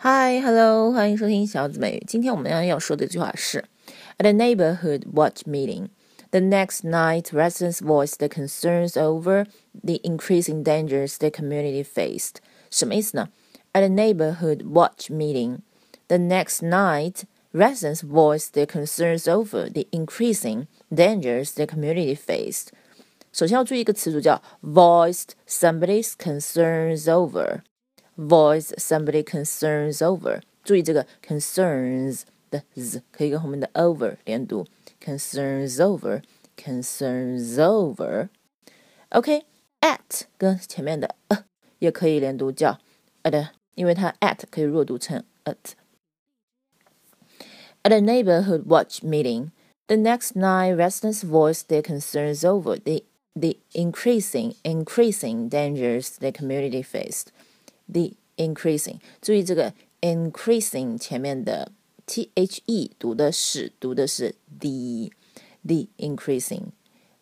Hi，Hello，欢迎收听小紫美语。今天我们要要说的这句话是：At a neighborhood watch meeting, the next night, residents voiced their concerns over the increasing dangers their community faced。什么意思呢？At a neighborhood watch meeting, the next night, residents voiced their concerns over the increasing dangers their community faced。首先要注意一个词组叫 voiced somebody's concerns over。 voice somebody concerns over。注意这个 concerns 的 z 可以跟后面的 over 连读，concerns over，concerns over。OK，at 跟前面的 a 也可以连读叫 at，因为它 at 可以弱读成 at。At a neighborhood watch meeting, the next night residents voiced their concerns over the the increasing increasing dangers the community faced. The increasing，注意这个 increasing 前面的 t h e 读的是读的是 the the increasing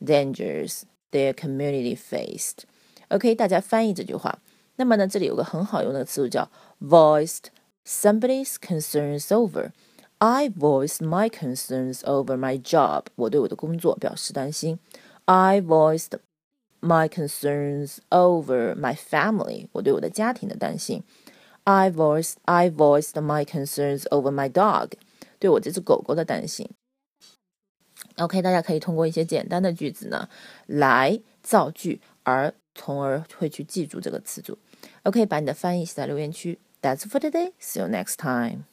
dangers their community faced。OK，大家翻译这句话。那么呢，这里有个很好用的词组叫 voiced somebody's concerns over。I voiced my concerns over my job。我对我的工作表示担心。I voiced my concerns over my family，我对我的家庭的担心。I voiced I voiced my concerns over my dog，对我这只狗狗的担心。OK，大家可以通过一些简单的句子呢来造句，而从而会去记住这个词组。OK，把你的翻译写在留言区。That's for today. See you next time.